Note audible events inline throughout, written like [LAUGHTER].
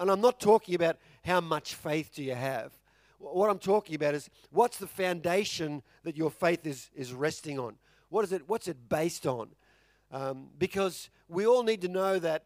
and I'm not talking about how much faith do you have. What I'm talking about is what's the foundation that your faith is, is resting on? What is it, what's it based on? Um, because we all need to know that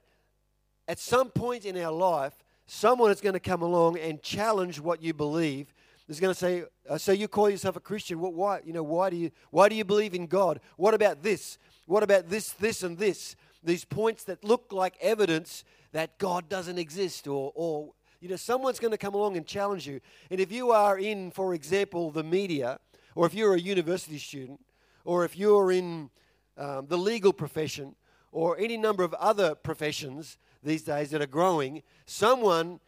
at some point in our life, someone is going to come along and challenge what you believe. Is going to say, uh, "So you call yourself a Christian? What? Why? You know, why do you? Why do you believe in God? What about this? What about this? This and this? These points that look like evidence that God doesn't exist, or, or you know, someone's going to come along and challenge you. And if you are in, for example, the media, or if you're a university student, or if you're in um, the legal profession, or any number of other professions these days that are growing, someone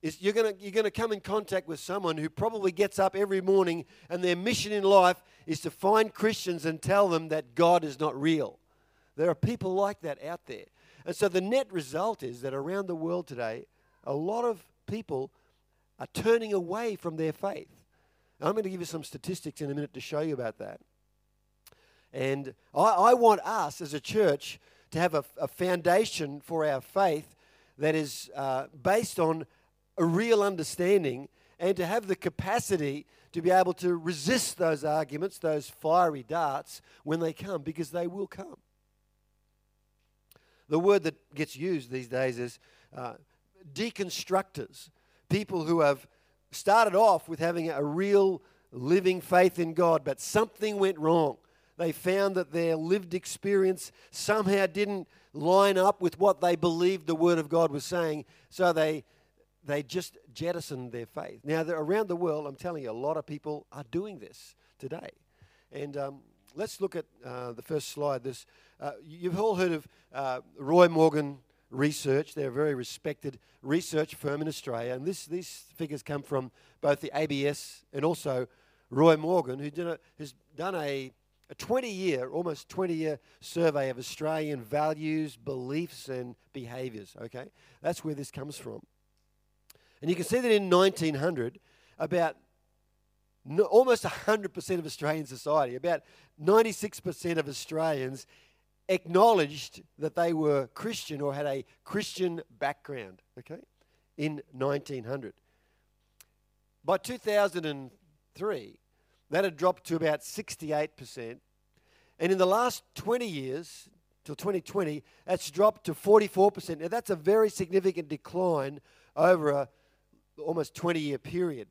is you're going you're going to come in contact with someone who probably gets up every morning and their mission in life is to find Christians and tell them that God is not real. There are people like that out there. And so the net result is that around the world today, a lot of people are turning away from their faith. I'm going to give you some statistics in a minute to show you about that. And I, I want us as a church to have a, a foundation for our faith that is uh, based on a real understanding and to have the capacity to be able to resist those arguments, those fiery darts, when they come, because they will come. The word that gets used these days is uh, deconstructors, people who have started off with having a real living faith in God, but something went wrong. They found that their lived experience somehow didn't line up with what they believed the Word of God was saying, so they, they just jettisoned their faith. Now, around the world, I'm telling you, a lot of people are doing this today. And um, let's look at uh, the first slide. This, uh, you've all heard of uh, Roy Morgan Research. They're a very respected research firm in Australia. And this, these figures come from both the ABS and also Roy Morgan, who did a, has done a a 20 year, almost 20 year survey of Australian values, beliefs, and behaviours. Okay, that's where this comes from. And you can see that in 1900, about no, almost 100% of Australian society, about 96% of Australians acknowledged that they were Christian or had a Christian background, okay, in 1900. By 2003, that had dropped to about 68%. And in the last 20 years, till 2020, that's dropped to 44%. Now, that's a very significant decline over a almost 20 year period.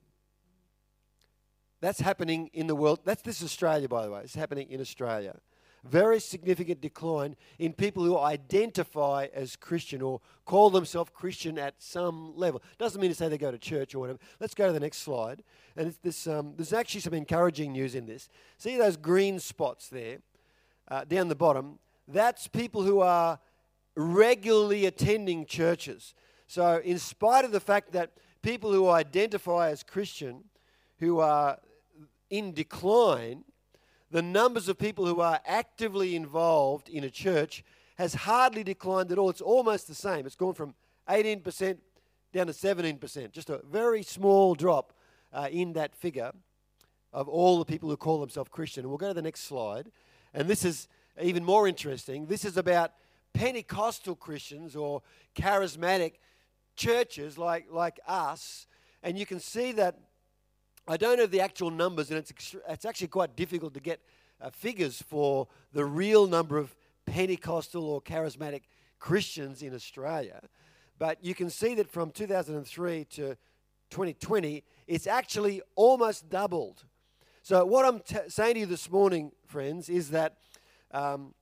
That's happening in the world. That's this Australia, by the way. It's happening in Australia very significant decline in people who identify as Christian or call themselves Christian at some level. Doesn't mean to say they go to church or whatever. Let's go to the next slide. And this, um, there's actually some encouraging news in this. See those green spots there uh, down the bottom? That's people who are regularly attending churches. So, in spite of the fact that people who identify as Christian, who are in decline, the numbers of people who are actively involved in a church has hardly declined at all. It's almost the same. It's gone from 18% down to 17%, just a very small drop uh, in that figure of all the people who call themselves Christian. And we'll go to the next slide. And this is even more interesting. This is about Pentecostal Christians or charismatic churches like, like us. And you can see that I don't have the actual numbers, and it's, it's actually quite difficult to get uh, figures for the real number of Pentecostal or charismatic Christians in Australia. But you can see that from 2003 to 2020, it's actually almost doubled. So, what I'm t- saying to you this morning, friends, is that um,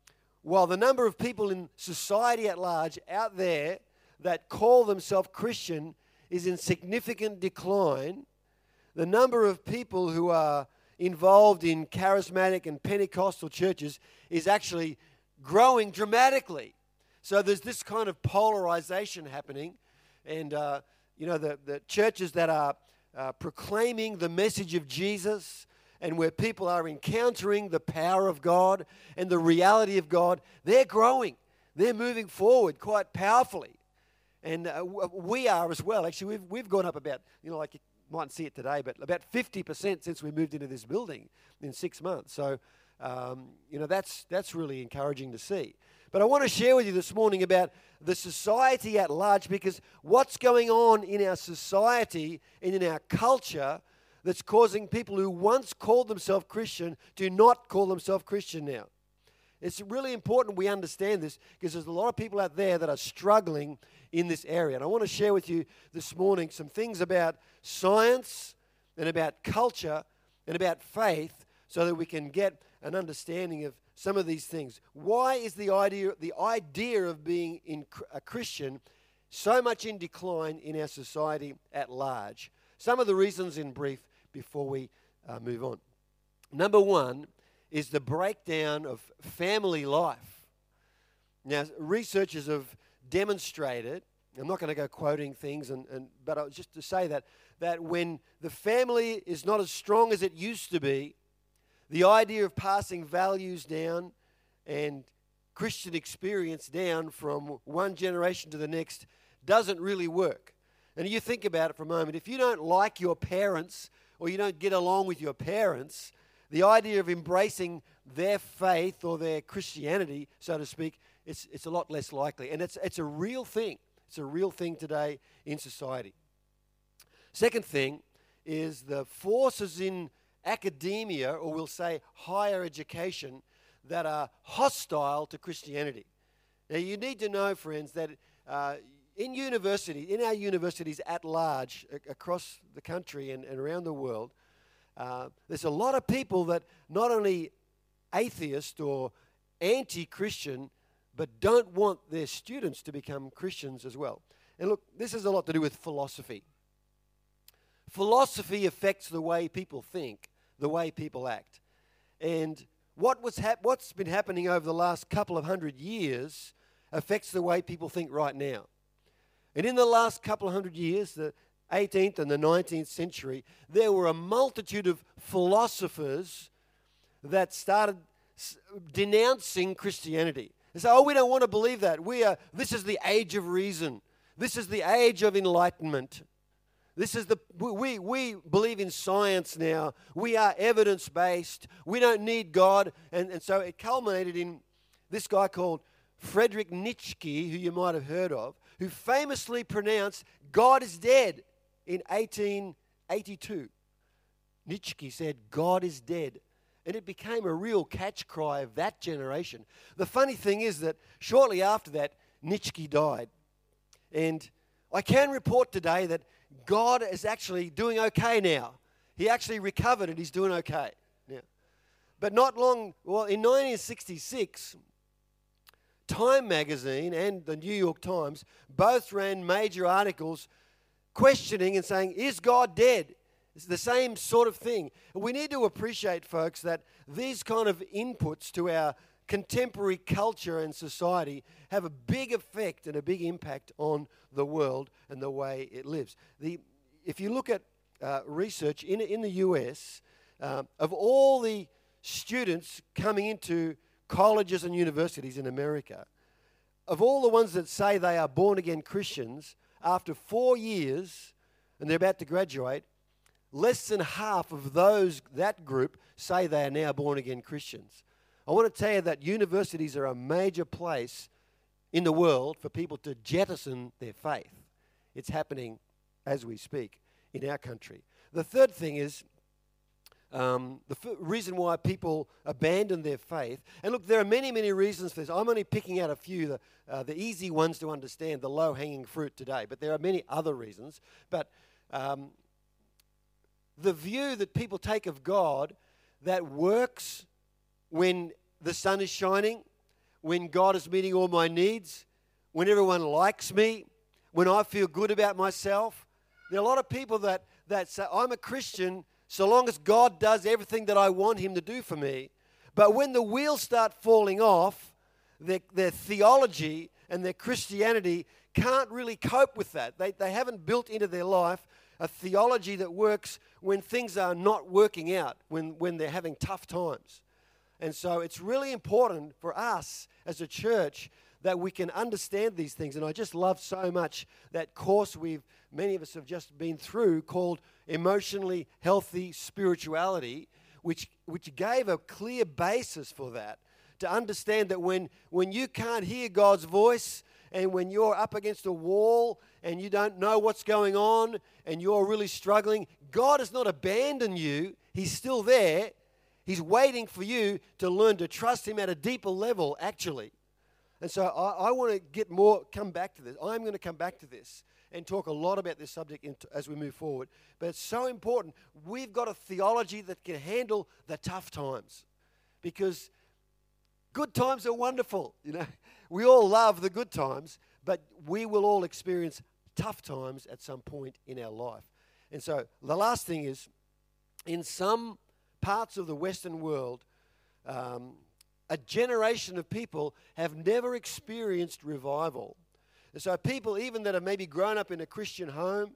while the number of people in society at large out there that call themselves Christian is in significant decline, the number of people who are involved in charismatic and Pentecostal churches is actually growing dramatically. So there's this kind of polarization happening. And, uh, you know, the, the churches that are uh, proclaiming the message of Jesus and where people are encountering the power of God and the reality of God, they're growing. They're moving forward quite powerfully. And uh, we are as well. Actually, we've, we've gone up about, you know, like mightn't see it today, but about 50% since we moved into this building in six months. So, um, you know, that's, that's really encouraging to see. But I want to share with you this morning about the society at large because what's going on in our society and in our culture that's causing people who once called themselves Christian to not call themselves Christian now. It's really important we understand this because there's a lot of people out there that are struggling in this area. And I want to share with you this morning some things about science and about culture and about faith so that we can get an understanding of some of these things. Why is the idea, the idea of being in, a Christian so much in decline in our society at large? Some of the reasons in brief before we uh, move on. Number one is the breakdown of family life. Now, researchers have demonstrated, I'm not going to go quoting things, and, and, but just to say that, that when the family is not as strong as it used to be, the idea of passing values down and Christian experience down from one generation to the next doesn't really work. And you think about it for a moment. If you don't like your parents or you don't get along with your parents, the idea of embracing their faith or their Christianity, so to speak, it's, it's a lot less likely. And it's, it's a real thing. It's a real thing today in society. Second thing is the forces in academia, or we'll say higher education, that are hostile to Christianity. Now, you need to know, friends, that uh, in university, in our universities at large, a- across the country and, and around the world, uh, there's a lot of people that not only atheist or anti-Christian, but don't want their students to become Christians as well. And look, this has a lot to do with philosophy. Philosophy affects the way people think, the way people act. And what was hap- what's been happening over the last couple of hundred years affects the way people think right now. And in the last couple of hundred years, the 18th and the 19th century, there were a multitude of philosophers that started denouncing Christianity. They say, oh, we don't want to believe that. We are, this is the age of reason. This is the age of enlightenment. This is the we we believe in science now. We are evidence based. We don't need God, and, and so it culminated in this guy called Frederick Nietzsche, who you might have heard of, who famously pronounced God is dead in 1882. Nietzsche said God is dead. And it became a real catch cry of that generation. The funny thing is that shortly after that, Nietzsche died. And I can report today that God is actually doing okay now. He actually recovered and he's doing okay now. But not long, well, in 1966, Time magazine and the New York Times both ran major articles questioning and saying, Is God dead? It's the same sort of thing. We need to appreciate, folks, that these kind of inputs to our contemporary culture and society have a big effect and a big impact on the world and the way it lives. The, if you look at uh, research in, in the US, uh, of all the students coming into colleges and universities in America, of all the ones that say they are born again Christians, after four years and they're about to graduate, less than half of those that group say they are now born again Christians. I want to tell you that universities are a major place in the world for people to jettison their faith. It's happening as we speak in our country. The third thing is um, the f- reason why people abandon their faith. And look, there are many, many reasons for this. I'm only picking out a few, the, uh, the easy ones to understand, the low hanging fruit today. But there are many other reasons. But um, the view that people take of God that works when the sun is shining, when God is meeting all my needs, when everyone likes me, when I feel good about myself. There are a lot of people that, that say, I'm a Christian so long as God does everything that I want Him to do for me. But when the wheels start falling off, their, their theology and their Christianity can't really cope with that. They, they haven't built into their life a theology that works when things are not working out, when, when they're having tough times. And so it's really important for us as a church that we can understand these things. And I just love so much that course we've, many of us have just been through called Emotionally Healthy Spirituality, which, which gave a clear basis for that to understand that when, when you can't hear God's voice and when you're up against a wall and you don't know what's going on and you're really struggling, God has not abandoned you. He's still there. He's waiting for you to learn to trust Him at a deeper level, actually. And so I, I want to get more, come back to this. I'm going to come back to this and talk a lot about this subject as we move forward. But it's so important. We've got a theology that can handle the tough times because good times are wonderful. You know, [LAUGHS] we all love the good times, but we will all experience tough times at some point in our life. And so the last thing is, in some parts of the Western world, um, a generation of people have never experienced revival. And so, people, even that have maybe grown up in a Christian home,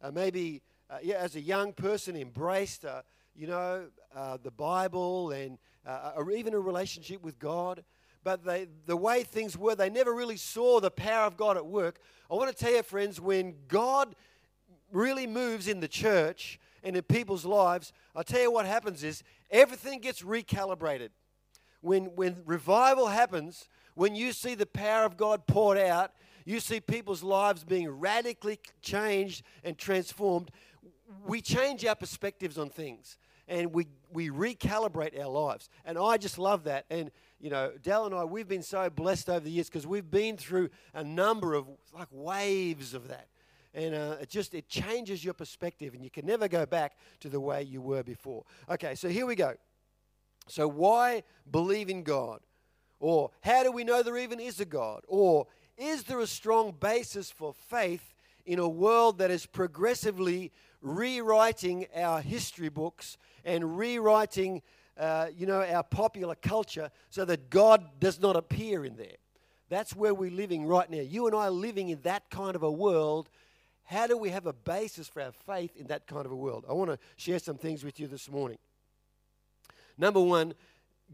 uh, maybe uh, yeah, as a young person embraced, uh, you know, uh, the Bible and uh, or even a relationship with God, but they, the way things were, they never really saw the power of God at work. I want to tell you, friends, when God really moves in the church and in people's lives, I'll tell you what happens is everything gets recalibrated. When, when revival happens, when you see the power of God poured out, you see people's lives being radically changed and transformed. We change our perspectives on things and we, we recalibrate our lives. And I just love that. And, you know, Dal and I, we've been so blessed over the years because we've been through a number of like waves of that. And uh, it just, it changes your perspective and you can never go back to the way you were before. Okay, so here we go. So why believe in God? Or how do we know there even is a God? Or is there a strong basis for faith in a world that is progressively rewriting our history books and rewriting, uh, you know, our popular culture so that God does not appear in there? That's where we're living right now. You and I are living in that kind of a world. How do we have a basis for our faith in that kind of a world? I want to share some things with you this morning. Number one,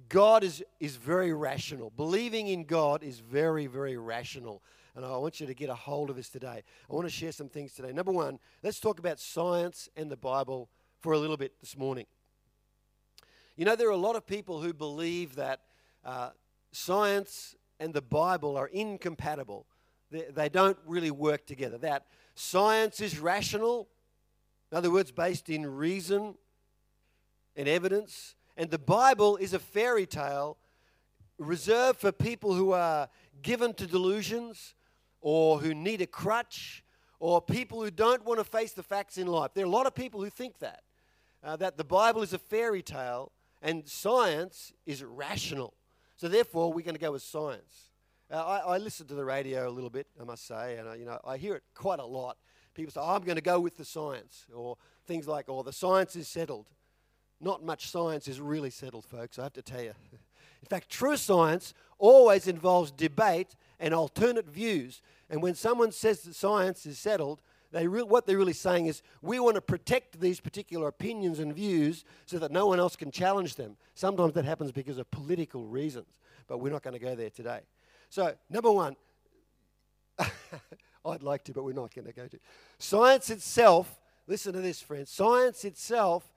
God is, is very rational. Believing in God is very, very rational. And I want you to get a hold of this today. I want to share some things today. Number one, let's talk about science and the Bible for a little bit this morning. You know, there are a lot of people who believe that uh, science and the Bible are incompatible, they, they don't really work together. That science is rational, in other words, based in reason and evidence, and the Bible is a fairy tale reserved for people who are given to delusions or who need a crutch or people who don't want to face the facts in life. There are a lot of people who think that, uh, that the Bible is a fairy tale and science is rational. So therefore, we're going to go with science. Uh, I, I, listen to the radio a little bit, I must say, and I, you know I hear it quite a lot. People say, oh, "I'm going to go with the science," or things like, "Oh, the science is settled." Not much science is really settled, folks, I have to tell you. [LAUGHS] In fact, true science always involves debate and alternate views. And when someone says that science is settled, they re- what they're really saying is we want to protect these particular opinions and views so that no one else can challenge them. Sometimes that happens because of political reasons, but we're not going to go there today. So, number one, [LAUGHS] I'd like to, but we're not going to go to. Science itself, listen to this, friends, science itself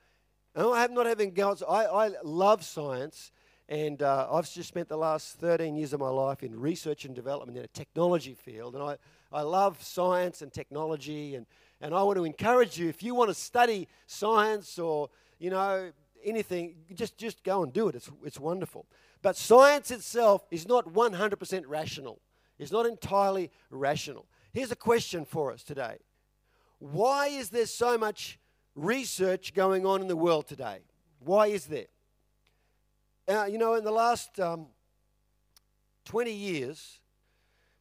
and I have not having goals. I, I love science, and uh, I've just spent the last 13 years of my life in research and development in a technology field. And I, I love science and technology, and, and I want to encourage you if you want to study science or, you know, anything, just, just go and do it. It's, it's wonderful. But science itself is not 100% rational, it's not entirely rational. Here's a question for us today Why is there so much research going on in the world today. Why is there? Uh, you know, in the last um, 20 years,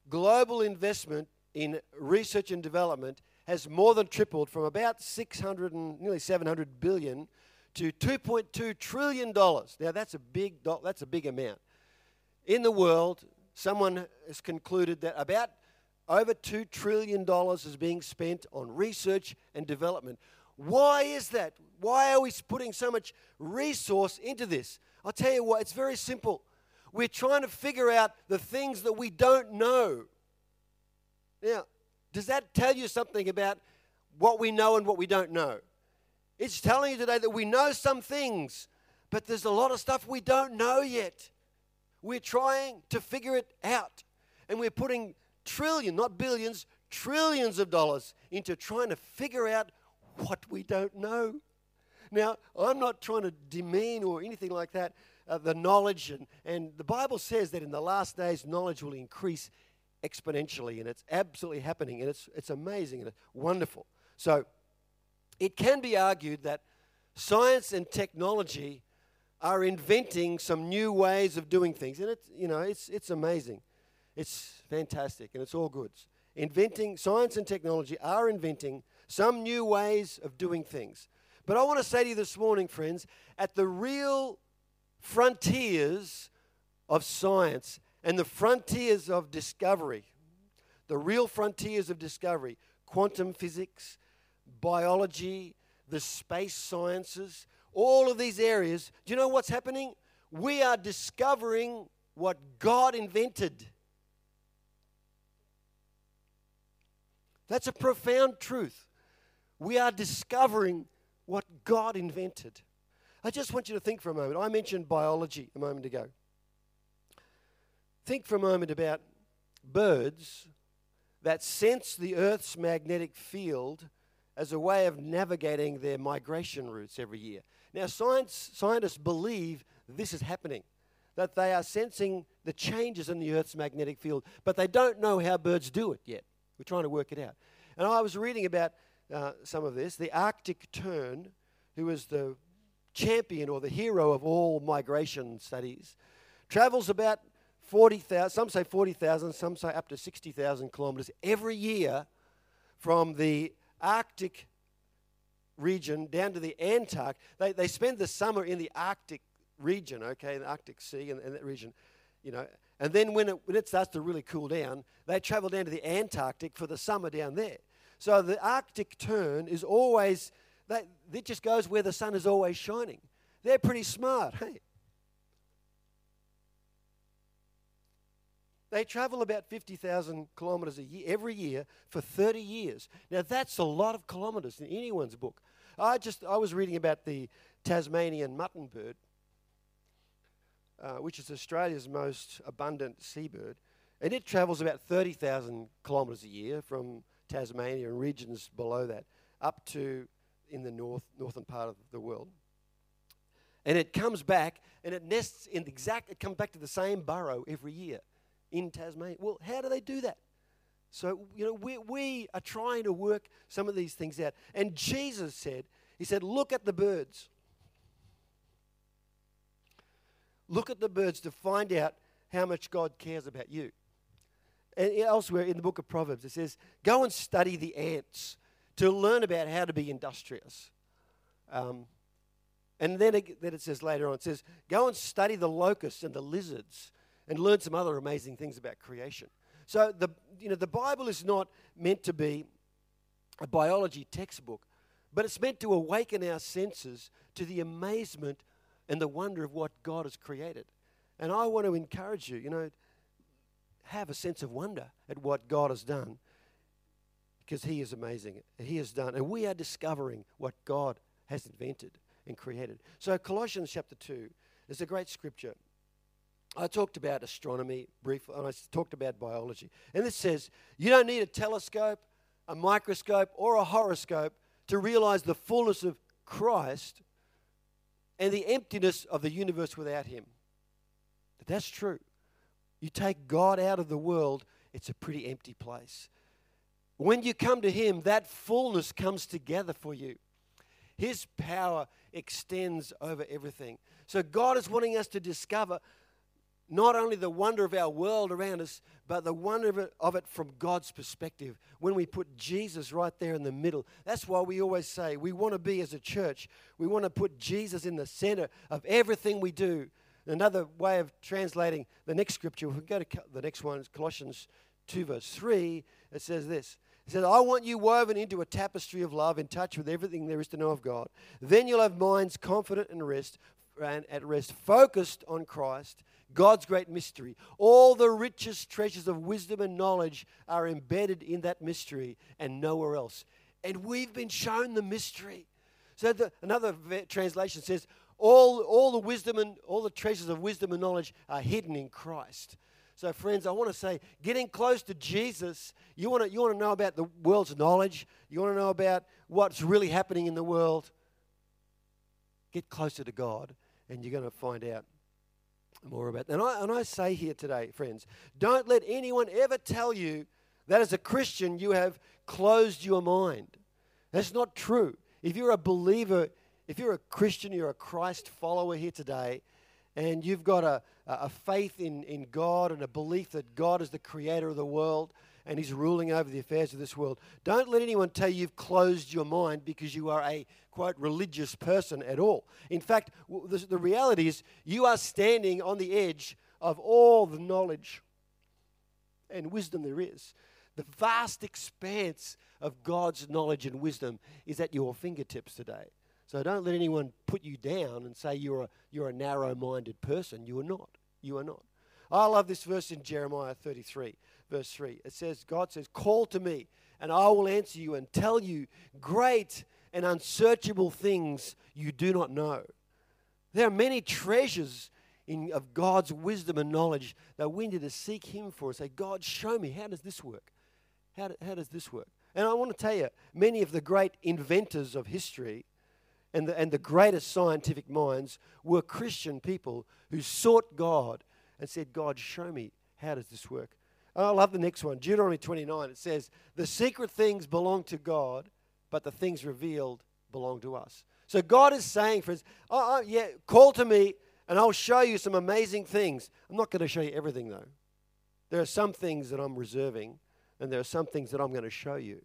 global investment in research and development has more than tripled from about 600 and nearly 700 billion to 2.2 trillion dollars. Now that's a big that's a big amount. In the world, someone has concluded that about over 2 trillion dollars is being spent on research and development. Why is that? Why are we putting so much resource into this? I'll tell you what, it's very simple. We're trying to figure out the things that we don't know. Now, does that tell you something about what we know and what we don't know? It's telling you today that we know some things, but there's a lot of stuff we don't know yet. We're trying to figure it out. And we're putting trillion, not billions, trillions of dollars into trying to figure out what we don't know. Now, I'm not trying to demean or anything like that uh, the knowledge, and, and the Bible says that in the last days, knowledge will increase exponentially, and it's absolutely happening, and it's, it's amazing and it's wonderful. So, it can be argued that science and technology are inventing some new ways of doing things, and it's, you know, it's, it's amazing. It's fantastic, and it's all good. Inventing, science and technology are inventing some new ways of doing things. But I want to say to you this morning, friends, at the real frontiers of science and the frontiers of discovery, the real frontiers of discovery, quantum physics, biology, the space sciences, all of these areas, do you know what's happening? We are discovering what God invented. That's a profound truth. We are discovering what God invented. I just want you to think for a moment. I mentioned biology a moment ago. Think for a moment about birds that sense the Earth's magnetic field as a way of navigating their migration routes every year. Now, science, scientists believe this is happening, that they are sensing the changes in the Earth's magnetic field, but they don't know how birds do it yet. We're trying to work it out. And I was reading about uh, some of this. The Arctic tern, who is the champion or the hero of all migration studies, travels about 40,000, some say 40,000, some say up to 60,000 kilometres every year from the Arctic region down to the Antarctic. They, they spend the summer in the Arctic region, okay, the Arctic Sea and, and that region, you know. And then when it, when it starts to really cool down, they travel down to the Antarctic for the summer down there. So the Arctic tern is always that it just goes where the sun is always shining. They're pretty smart, hey? They travel about 50,000 kilometres a year every year for 30 years. Now that's a lot of kilometres in anyone's book. I just I was reading about the Tasmanian muttonbird, uh, which is Australia's most abundant seabird, and it travels about 30,000 kilometres a year from Tasmania and regions below that up to in the north, northern part of the world. And it comes back and it nests in the exact, it comes back to the same burrow every year in Tasmania. Well, how do they do that? So, you know, we, we are trying to work some of these things out. And Jesus said, He said, look at the birds. Look at the birds to find out how much God cares about you. And elsewhere in the book of Proverbs, it says, go and study the ants to learn about how to be industrious. Um, and then it, then it says later on, it says, go and study the locusts and the lizards and learn some other amazing things about creation. So the, you know, the Bible is not meant to be a biology textbook, but it's meant to awaken our senses to the amazement and the wonder of what God has created. And I want to encourage you, you know, have a sense of wonder at what God has done because He is amazing. He has done, and we are discovering what God has invented and created. So, Colossians chapter 2 is a great scripture. I talked about astronomy briefly, and I talked about biology. And this says you don't need a telescope, a microscope, or a horoscope to realize the fullness of Christ and the emptiness of the universe without Him. That's true. You take God out of the world, it's a pretty empty place. When you come to Him, that fullness comes together for you. His power extends over everything. So God is wanting us to discover not only the wonder of our world around us, but the wonder of it, of it, from God's perspective when we put Jesus right there in the middle. That's why we always say we want to be, as a church, we want to put Jesus in the center of everything we do. Another way of translating the next scripture, if we go to the next one, Colossians 2, verse 3, it says this he says, I want you woven into a tapestry of love in touch with everything there is to know of God. Then you'll have minds confident and rest and at rest, focused on Christ, God's great mystery. All the richest treasures of wisdom and knowledge are embedded in that mystery and nowhere else. And we've been shown the mystery. So the, another translation says, all, all the wisdom and all the treasures of wisdom and knowledge are hidden in Christ. So, friends, I want to say, getting close to Jesus, you want to, you want to know about the world's knowledge, you want to know about what's really happening in the world. Get closer to God, and you're going to find out more about that. And I, and I say here today, friends, don't let anyone ever tell you that as a Christian you have closed your mind. That's not true. If you're a believer, if you're a Christian, you're a Christ follower here today, and you've got a, a faith in, in God and a belief that God is the creator of the world and He's ruling over the affairs of this world, don't let anyone tell you you've closed your mind because you are a quote religious person at all. In fact, the, the reality is you are standing on the edge of all the knowledge and wisdom there is. The vast expanse of God's knowledge and wisdom is at your fingertips today. So don't let anyone put you down and say you're a, you're a narrow minded person. You are not. You are not. I love this verse in Jeremiah 33, verse 3. It says, God says, Call to me, and I will answer you and tell you great and unsearchable things you do not know. There are many treasures in, of God's wisdom and knowledge that we need to seek Him for and say, God, show me, how does this work? How, do, how does this work? And I want to tell you, many of the great inventors of history and the, and the greatest scientific minds were Christian people who sought God and said, God, show me, how does this work? And I love the next one, Deuteronomy 29. It says, The secret things belong to God, but the things revealed belong to us. So God is saying, friends, oh, oh yeah, call to me and I'll show you some amazing things. I'm not going to show you everything, though. There are some things that I'm reserving, and there are some things that I'm going to show you.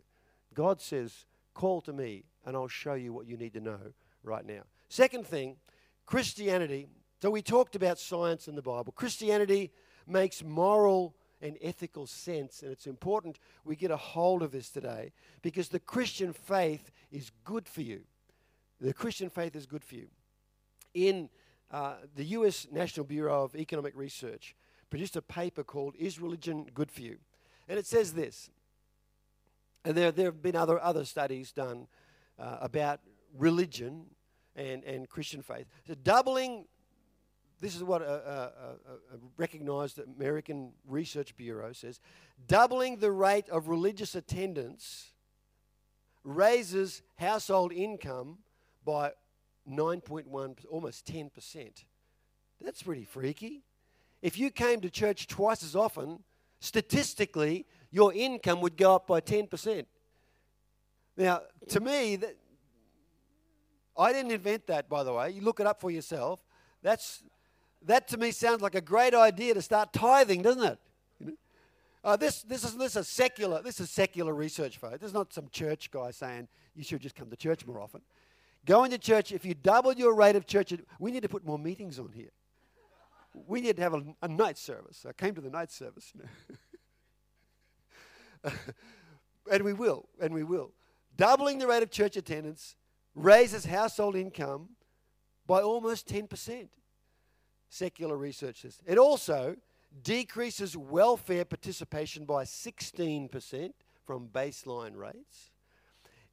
God says, Call to me, and I'll show you what you need to know right now. Second thing, Christianity. So we talked about science in the Bible. Christianity makes moral and ethical sense, and it's important we get a hold of this today because the Christian faith is good for you. The Christian faith is good for you. In uh, the US National Bureau of Economic Research produced a paper called Is Religion Good for You? And it says this, and there, there have been other, other studies done uh, about religion and, and Christian faith. So doubling, this is what a, a, a, recognized American Research Bureau says, doubling the rate of religious attendance raises household income by 9.1, almost 10%. That's pretty freaky. If you came to church twice as often, statistically, your income would go up by 10%. Now, to me, that, I didn't invent that, by the way. You look it up for yourself. That's, that to me sounds like a great idea to start tithing, doesn't it? Uh, this, this, is, this is secular. This is secular research, folks. This is not some church guy saying you should just come to church more often. Going to church, if you double your rate of church, we need to put more meetings on here. We need to have a, a night service. I came to the night service. You know. [LAUGHS] and we will, and we will. Doubling the rate of church attendance raises household income by almost 10%. Secular research says. It also decreases welfare participation by 16% from baseline rates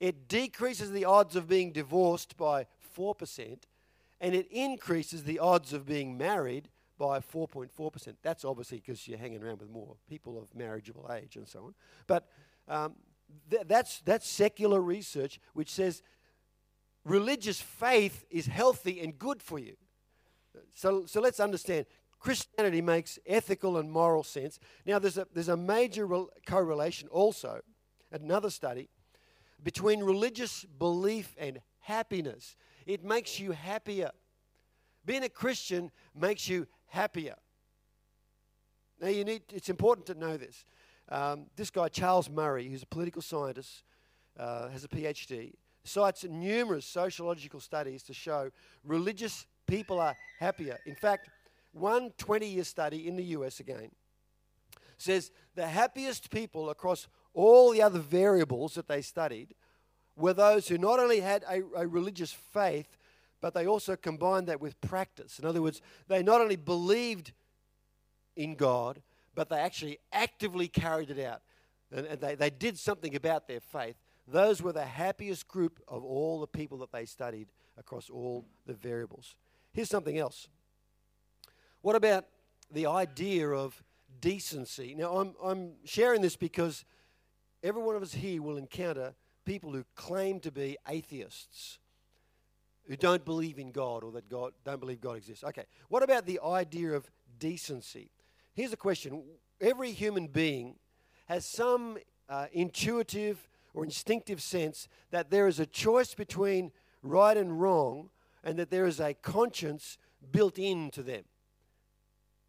it decreases the odds of being divorced by 4%, and it increases the odds of being married by 4.4%. That's obviously because you're hanging around with more people of marriageable age and so on. But um, th- that's, that's secular research which says religious faith is healthy and good for you. So, so let's understand Christianity makes ethical and moral sense. Now, there's a, there's a major re- correlation also, another study between religious belief and happiness. It makes you happier. Being a Christian makes you happier. Now, you need, it's important to know this. Um, this guy, Charles Murray, who's a political scientist, uh, has a PhD, cites numerous sociological studies to show religious people are happier. In fact, one 20 year study in the US again says the happiest people across all the other variables that they studied were those who not only had a, a, religious faith, but they also combined that with practice. In other words, they not only believed in God, but they actually actively carried it out. And, and they, they did something about their faith. Those were the happiest group of all the people that they studied across all the variables. Here's something else. What about the idea of decency? Now, I'm, I'm sharing this because every one of us here will encounter people who claim to be atheists, who don't believe in God or that God don't believe God exists. Okay, what about the idea of decency? Here's a question: Every human being has some uh, intuitive or instinctive sense that there is a choice between right and wrong, and that there is a conscience built into them.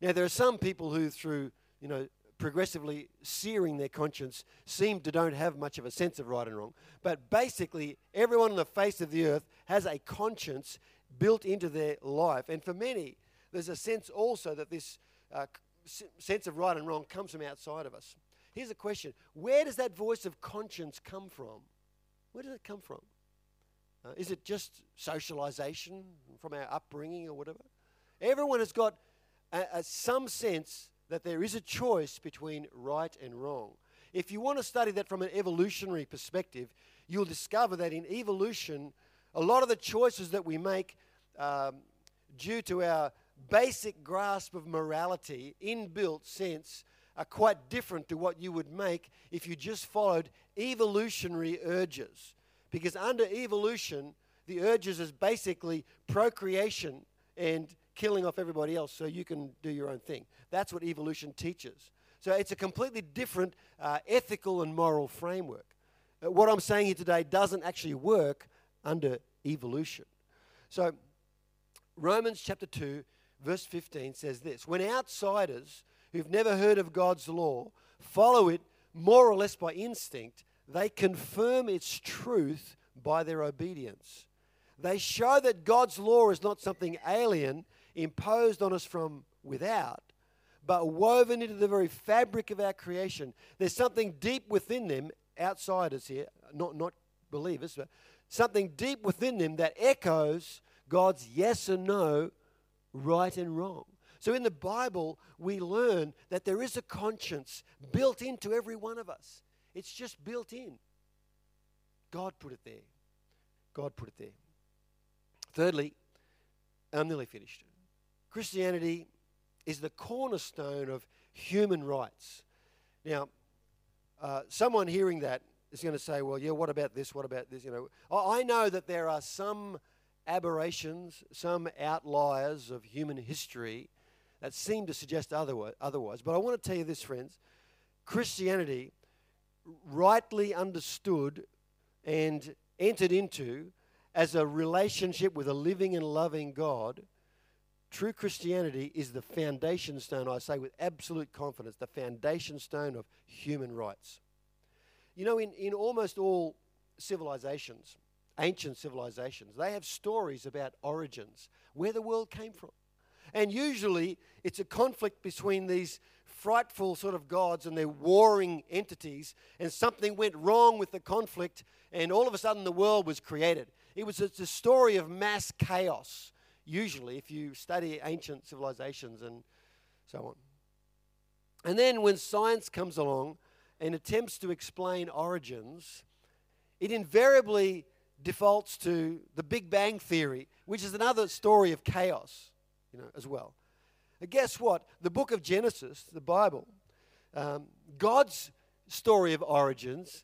Now, there are some people who, through you know, progressively searing their conscience, seem to don't have much of a sense of right and wrong. But basically, everyone on the face of the earth has a conscience built into their life, and for many, there's a sense also that this uh, sense of right and wrong comes from outside of us. Here's a question Where does that voice of conscience come from? Where does it come from? Uh, is it just socialization from our upbringing or whatever? Everyone has got a, a, some sense that there is a choice between right and wrong. If you want to study that from an evolutionary perspective, you'll discover that in evolution, a lot of the choices that we make um, due to our basic grasp of morality, inbuilt sense, are quite different to what you would make if you just followed evolutionary urges. Because under evolution, the urges is basically procreation and killing off everybody else so you can do your own thing. That's what evolution teaches. So it's a completely different uh, ethical and moral framework. Uh, what I'm saying here today doesn't actually work under evolution. So, Romans chapter 2, verse 15 says this When outsiders who've never heard of God's law follow it more or less by instinct, they confirm its truth by their obedience. They show that God's law is not something alien imposed on us from without, but woven into the very fabric of our creation. There's something deep within them, outsiders here, not, not believers, but something deep within them that echoes God's yes and no, right and wrong. So in the Bible, we learn that there is a conscience built into every one of us. It's just built in. God put it there. God put it there. Thirdly, I'm nearly finished. Christianity is the cornerstone of human rights. Now, uh, someone hearing that is going to say, well, yeah, what about this? What about this? You know, I know that there are some aberrations, some outliers of human history that seem to suggest otherwise. But I want to tell you this, friends Christianity, rightly understood and entered into as a relationship with a living and loving God, true Christianity is the foundation stone, I say with absolute confidence, the foundation stone of human rights. You know, in, in almost all civilizations, ancient civilizations, they have stories about origins, where the world came from. And usually it's a conflict between these frightful sort of gods and their warring entities, and something went wrong with the conflict, and all of a sudden the world was created. It was a story of mass chaos, usually, if you study ancient civilizations and so on. And then when science comes along and attempts to explain origins, it invariably defaults to the Big Bang Theory, which is another story of chaos you know, as well. And guess what? The book of Genesis, the Bible, um, God's story of origins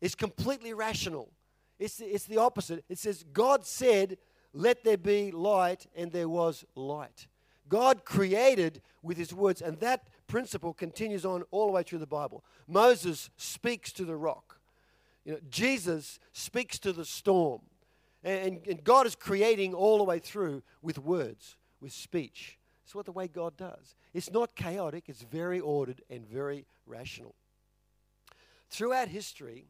is completely rational. It's, it's the opposite. It says, God said, Let there be light, and there was light. God created with his words, and that principle continues on all the way through the Bible. Moses speaks to the rock. You know, Jesus speaks to the storm. And, and God is creating all the way through with words with speech. It's what the way God does. It's not chaotic, it's very ordered and very rational. Throughout history,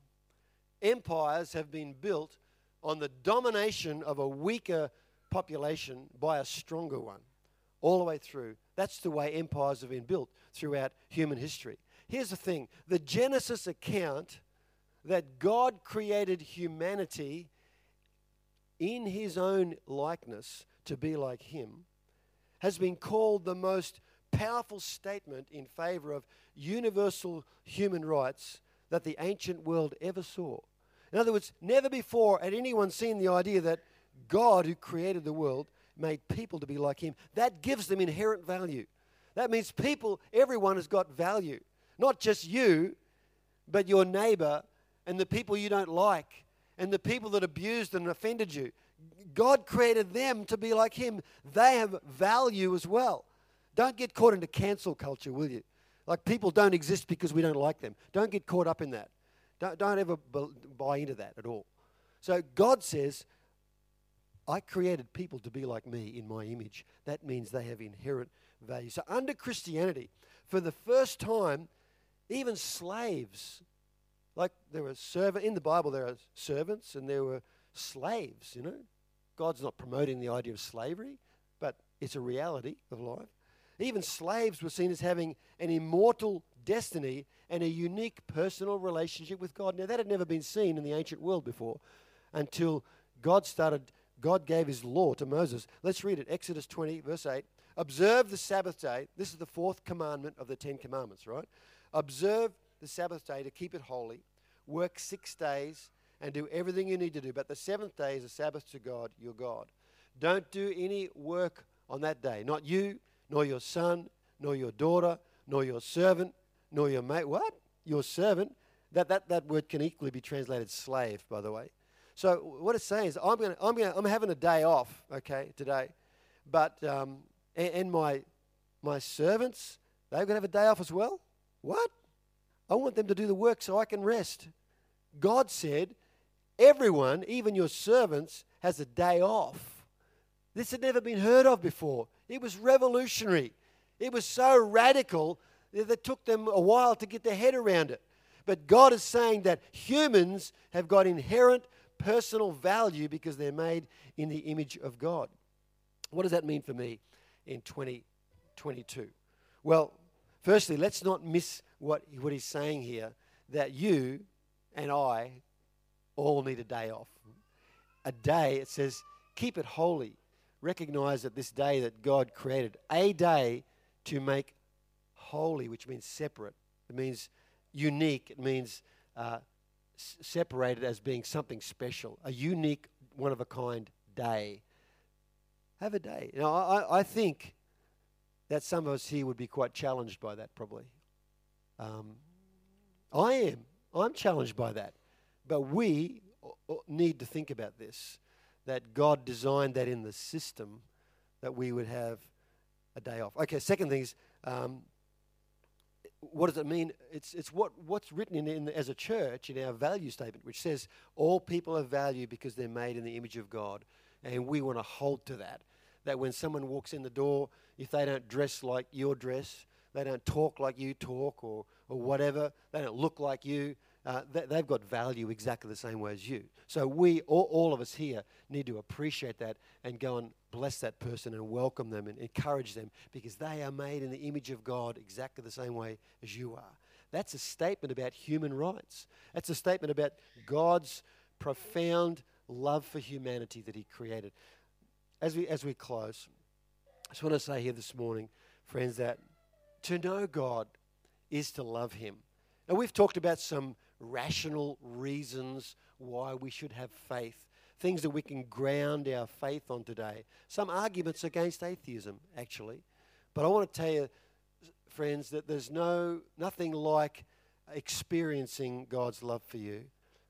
empires have been built on the domination of a weaker population by a stronger one, all the way through. That's the way empires have been built throughout human history. Here's the thing the Genesis account that God created humanity in his own likeness to be like him has been called the most powerful statement in favor of universal human rights that the ancient world ever saw. In other words, never before had anyone seen the idea that God, who created the world, made people to be like Him. That gives them inherent value. That means people, everyone has got value. Not just you, but your neighbor and the people you don't like and the people that abused and offended you. God created them to be like Him. They have value as well. Don't get caught into cancel culture, will you? Like people don't exist because we don't like them. Don't get caught up in that. Don't, don't ever buy into that at all. So God says, I created people to be like me in my image. That means they have inherent value. So under Christianity, for the first time, even slaves, like there were servant in the Bible, there are servants and there were slaves. You know, God's not promoting the idea of slavery, but it's a reality of life. Even slaves were seen as having an immortal destiny and a unique personal relationship with God. Now, that had never been seen in the ancient world before until God started, God gave his law to Moses. Let's read it Exodus 20, verse 8. Observe the Sabbath day. This is the fourth commandment of the Ten Commandments, right? Observe the Sabbath day to keep it holy. Work six days and do everything you need to do. But the seventh day is a Sabbath to God, your God. Don't do any work on that day. Not you, nor your son, nor your daughter, nor your servant, nor your mate. What? Your servant? That, that, that word can equally be translated slave, by the way. So what it's saying is, I'm going I'm gonna, I'm having a day off, okay, today, but um, and, and my my servants, they're going to have a day off as well. What? I want them to do the work so I can rest. God said, everyone, even your servants, has a day off. This had never been heard of before. It was revolutionary. It was so radical that it took them a while to get their head around it. But God is saying that humans have got inherent personal value because they're made in the image of God. What does that mean for me in 2022? Well, firstly, let's not miss what, what he's saying here that you and I all need a day off. A day, it says, keep it holy. Recognize that this day that God created, a day to make holy, which means separate. It means unique. It means uh, separated as being something special, a unique, one of a kind day. Have a day. Now, I, I think that some of us here would be quite challenged by that, probably. Um, I am. I'm challenged by that. But we need to think about this that God designed that in the system that we would have a day off. Okay, second thing is um, what does it mean? It's, it's what, what's written in, in, as a church in our value statement, which says all people are valued because they're made in the image of God. And we want to hold to that. That when someone walks in the door, if they don't dress like your dress, they don't talk like you talk, or, or whatever, they don't look like you, uh, they, have got value exactly the same way as you. So we, all, all of us here, need to appreciate that and go and bless that person and welcome them and encourage them because they are made in the image of God exactly the same way as you are. That's a statement about human rights. That's a statement about God's profound love for humanity that He created. As we, as we close, I just want to say here this morning, friends, that to know God is to love Him. And we've talked about some rational reasons why we should have faith, things that we can ground our faith on today. Some arguments against atheism, actually. But I want to tell you, friends, that there's no nothing like experiencing God's love for you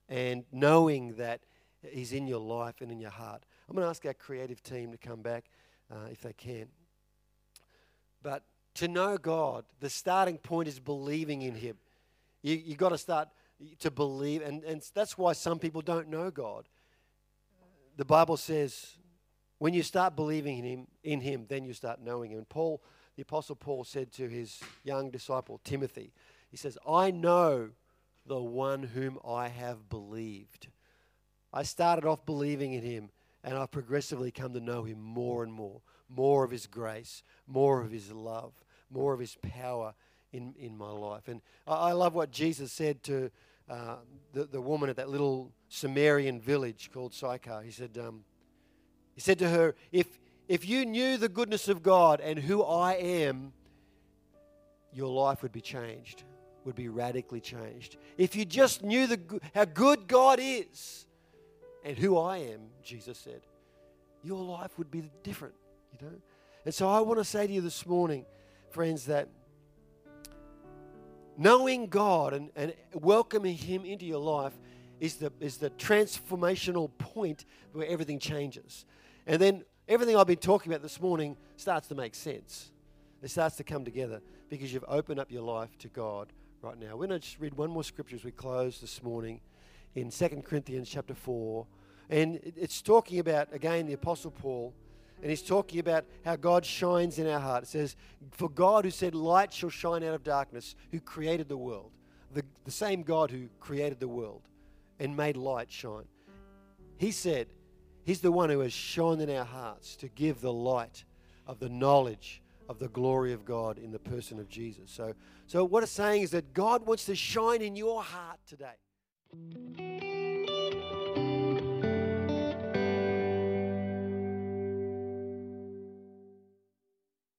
and knowing that He's in your life and in your heart. I'm going to ask our creative team to come back uh, if they can. But to know God, the starting point is believing in Him. You, you've got to start to believe, and, and that's why some people don't know God. The Bible says, when you start believing in Him, in Him, then you start knowing Him. And Paul, the Apostle Paul, said to his young disciple Timothy, he says, I know the one whom I have believed. I started off believing in Him, and I've progressively come to know Him more and more. More of His grace, more of His love, more of His power in, in my life. And I, love what Jesus said to uh, the, the woman at that little Samarian village called Sychar. He said, um, he said to her, if, if you knew the goodness of God and who I am, your life would be changed, would be radically changed. If you just knew the, how good God is and who I am, Jesus said, your life would be different. Know? And so I want to say to you this morning, friends, that knowing God and, and welcoming Him into your life is the, is the transformational point where everything changes. And then everything I've been talking about this morning starts to make sense. It starts to come together because you've opened up your life to God right now. We're going to just read one more scripture as we close this morning in 2 Corinthians chapter 4. And it's talking about, again, the Apostle Paul. And he's talking about how God shines in our heart. It says, For God who said, Light shall shine out of darkness, who created the world, the, the same God who created the world and made light shine. He said, He's the one who has shone in our hearts to give the light of the knowledge of the glory of God in the person of Jesus. So, so what it's saying is that God wants to shine in your heart today.